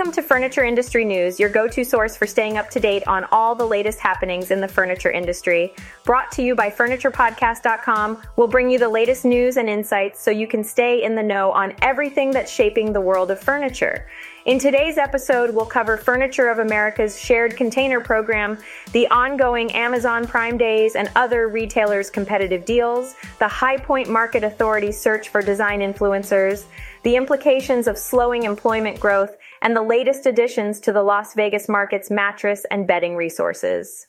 Welcome to Furniture Industry News, your go to source for staying up to date on all the latest happenings in the furniture industry. Brought to you by FurniturePodcast.com, we'll bring you the latest news and insights so you can stay in the know on everything that's shaping the world of furniture. In today's episode, we'll cover Furniture of America's shared container program, the ongoing Amazon Prime Days and other retailers' competitive deals, the High Point Market Authority's search for design influencers, the implications of slowing employment growth, and the latest additions to the Las Vegas market's mattress and bedding resources.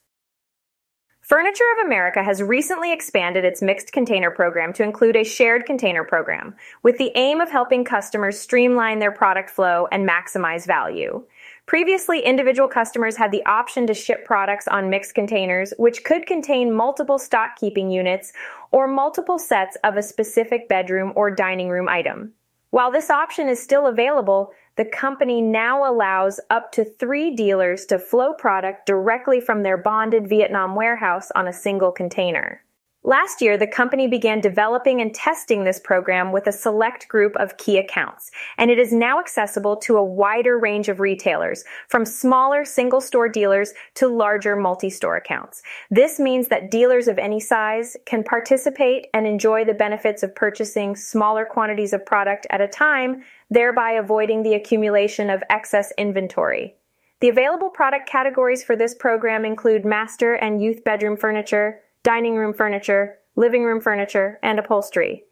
Furniture of America has recently expanded its mixed container program to include a shared container program, with the aim of helping customers streamline their product flow and maximize value. Previously, individual customers had the option to ship products on mixed containers, which could contain multiple stock keeping units or multiple sets of a specific bedroom or dining room item. While this option is still available, the company now allows up to three dealers to flow product directly from their bonded Vietnam warehouse on a single container. Last year, the company began developing and testing this program with a select group of key accounts, and it is now accessible to a wider range of retailers, from smaller single store dealers to larger multi store accounts. This means that dealers of any size can participate and enjoy the benefits of purchasing smaller quantities of product at a time, thereby avoiding the accumulation of excess inventory. The available product categories for this program include master and youth bedroom furniture, dining room furniture, living room furniture, and upholstery.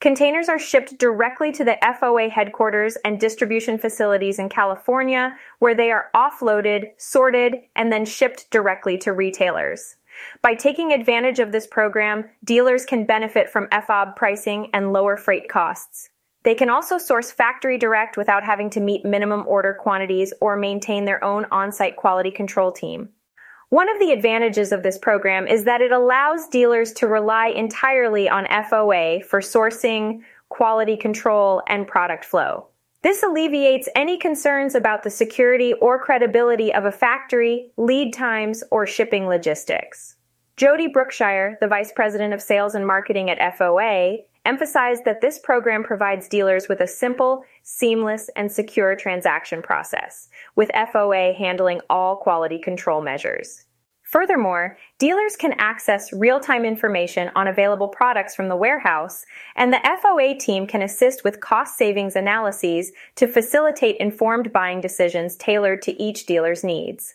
Containers are shipped directly to the FOA headquarters and distribution facilities in California, where they are offloaded, sorted, and then shipped directly to retailers. By taking advantage of this program, dealers can benefit from FOB pricing and lower freight costs. They can also source factory direct without having to meet minimum order quantities or maintain their own on site quality control team. One of the advantages of this program is that it allows dealers to rely entirely on FOA for sourcing, quality control, and product flow. This alleviates any concerns about the security or credibility of a factory, lead times, or shipping logistics. Jody Brookshire, the Vice President of Sales and Marketing at FOA, emphasized that this program provides dealers with a simple, seamless, and secure transaction process, with FOA handling all quality control measures. Furthermore, dealers can access real-time information on available products from the warehouse, and the FOA team can assist with cost savings analyses to facilitate informed buying decisions tailored to each dealer's needs.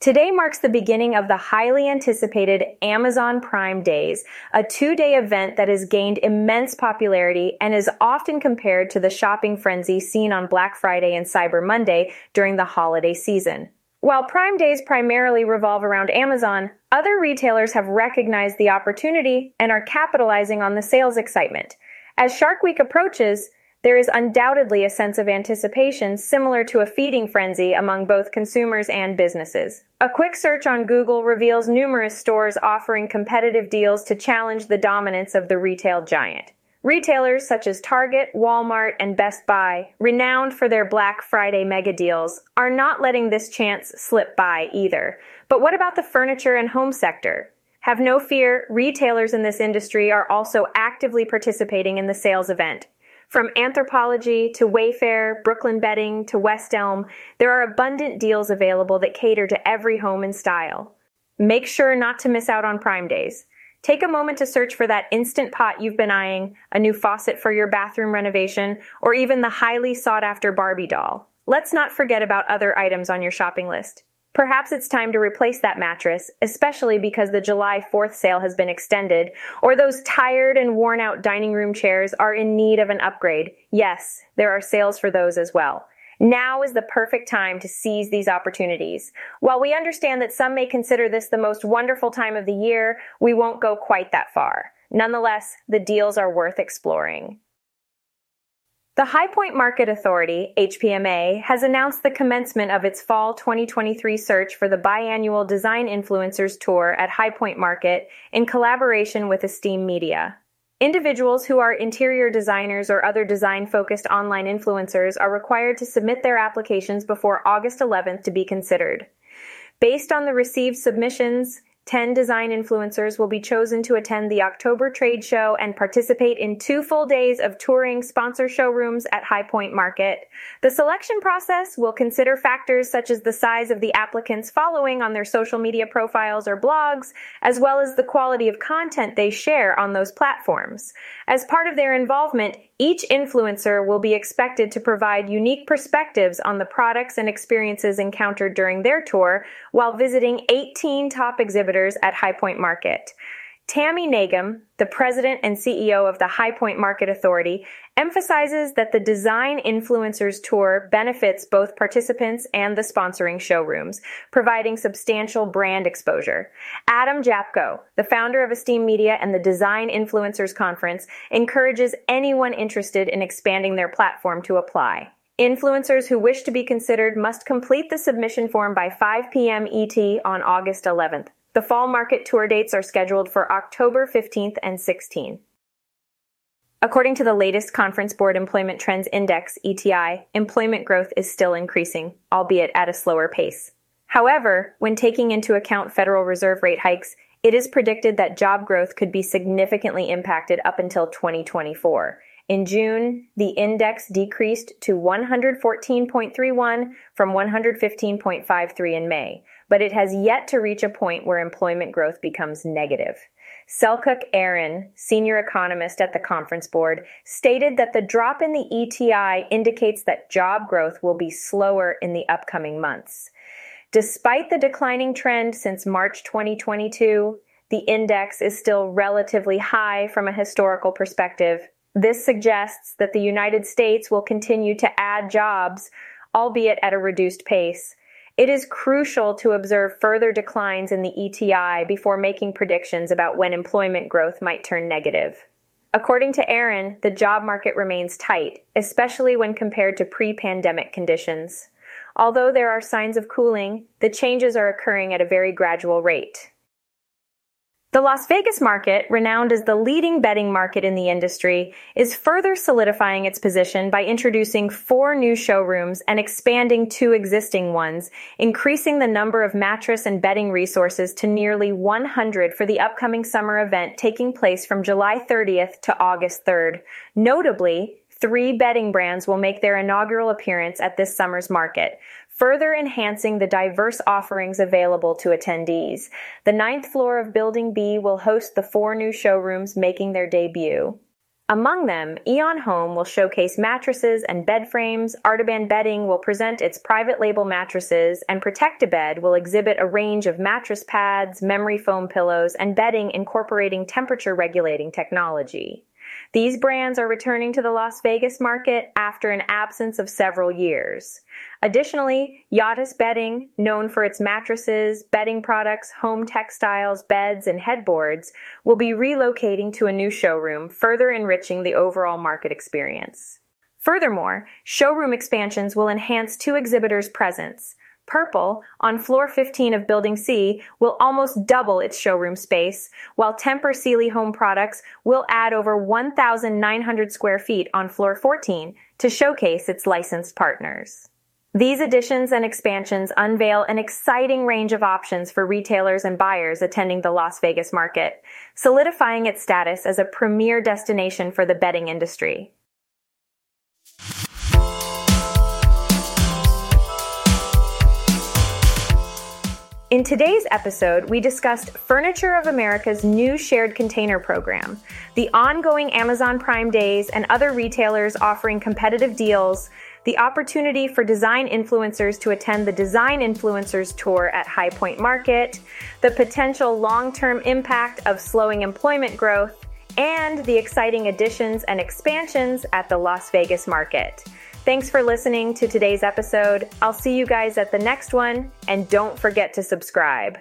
Today marks the beginning of the highly anticipated Amazon Prime Days, a two day event that has gained immense popularity and is often compared to the shopping frenzy seen on Black Friday and Cyber Monday during the holiday season. While Prime Days primarily revolve around Amazon, other retailers have recognized the opportunity and are capitalizing on the sales excitement. As Shark Week approaches, there is undoubtedly a sense of anticipation similar to a feeding frenzy among both consumers and businesses. A quick search on Google reveals numerous stores offering competitive deals to challenge the dominance of the retail giant. Retailers such as Target, Walmart, and Best Buy, renowned for their Black Friday mega deals, are not letting this chance slip by either. But what about the furniture and home sector? Have no fear, retailers in this industry are also actively participating in the sales event. From Anthropologie to Wayfair, Brooklyn Bedding to West Elm, there are abundant deals available that cater to every home and style. Make sure not to miss out on Prime Days. Take a moment to search for that instant pot you've been eyeing, a new faucet for your bathroom renovation, or even the highly sought after Barbie doll. Let's not forget about other items on your shopping list. Perhaps it's time to replace that mattress, especially because the July 4th sale has been extended, or those tired and worn out dining room chairs are in need of an upgrade. Yes, there are sales for those as well. Now is the perfect time to seize these opportunities. While we understand that some may consider this the most wonderful time of the year, we won't go quite that far. Nonetheless, the deals are worth exploring. The High Point Market Authority, HPMA, has announced the commencement of its fall 2023 search for the biannual Design Influencers Tour at High Point Market in collaboration with Esteem Media. Individuals who are interior designers or other design focused online influencers are required to submit their applications before August 11th to be considered. Based on the received submissions, 10 design influencers will be chosen to attend the October trade show and participate in two full days of touring sponsor showrooms at High Point Market. The selection process will consider factors such as the size of the applicants' following on their social media profiles or blogs, as well as the quality of content they share on those platforms. As part of their involvement, each influencer will be expected to provide unique perspectives on the products and experiences encountered during their tour while visiting 18 top exhibitors at High Point Market. Tammy Nagem, the president and CEO of the High Point Market Authority, emphasizes that the Design Influencers Tour benefits both participants and the sponsoring showrooms, providing substantial brand exposure. Adam Japko, the founder of Esteem Media and the Design Influencers Conference, encourages anyone interested in expanding their platform to apply. Influencers who wish to be considered must complete the submission form by 5 p.m. ET on August 11th. The fall market tour dates are scheduled for October 15th and 16th. According to the latest Conference Board Employment Trends Index, ETI, employment growth is still increasing, albeit at a slower pace. However, when taking into account Federal Reserve rate hikes, it is predicted that job growth could be significantly impacted up until 2024. In June, the index decreased to 114.31 from 115.53 in May, but it has yet to reach a point where employment growth becomes negative. Selcuk Eren, senior economist at the conference board, stated that the drop in the ETI indicates that job growth will be slower in the upcoming months. Despite the declining trend since March 2022, the index is still relatively high from a historical perspective. This suggests that the United States will continue to add jobs, albeit at a reduced pace. It is crucial to observe further declines in the ETI before making predictions about when employment growth might turn negative. According to Eren, the job market remains tight, especially when compared to pre pandemic conditions. Although there are signs of cooling, the changes are occurring at a very gradual rate. The Las Vegas market, renowned as the leading bedding market in the industry, is further solidifying its position by introducing four new showrooms and expanding two existing ones, increasing the number of mattress and bedding resources to nearly 100 for the upcoming summer event taking place from July 30th to August 3rd. Notably, Three bedding brands will make their inaugural appearance at this summer's market, further enhancing the diverse offerings available to attendees. The ninth floor of Building B will host the four new showrooms making their debut. Among them, Eon Home will showcase mattresses and bed frames, Artaban Bedding will present its private label mattresses, and Protect-A-Bed will exhibit a range of mattress pads, memory foam pillows, and bedding incorporating temperature regulating technology. These brands are returning to the Las Vegas market after an absence of several years. Additionally, Yatas Bedding, known for its mattresses, bedding products, home textiles, beds, and headboards, will be relocating to a new showroom, further enriching the overall market experience. Furthermore, showroom expansions will enhance two exhibitors' presence. Purple, on floor 15 of Building C, will almost double its showroom space, while Tempur Sealy Home Products will add over 1,900 square feet on floor 14 to showcase its licensed partners. These additions and expansions unveil an exciting range of options for retailers and buyers attending the Las Vegas market, solidifying its status as a premier destination for the bedding industry. In today's episode, we discussed Furniture of America's new shared container program, the ongoing Amazon Prime Days, and other retailers offering competitive deals, the opportunity for design influencers to attend the Design Influencers Tour at High Point Market, the potential long term impact of slowing employment growth, and the exciting additions and expansions at the Las Vegas market. Thanks for listening to today's episode. I'll see you guys at the next one, and don't forget to subscribe.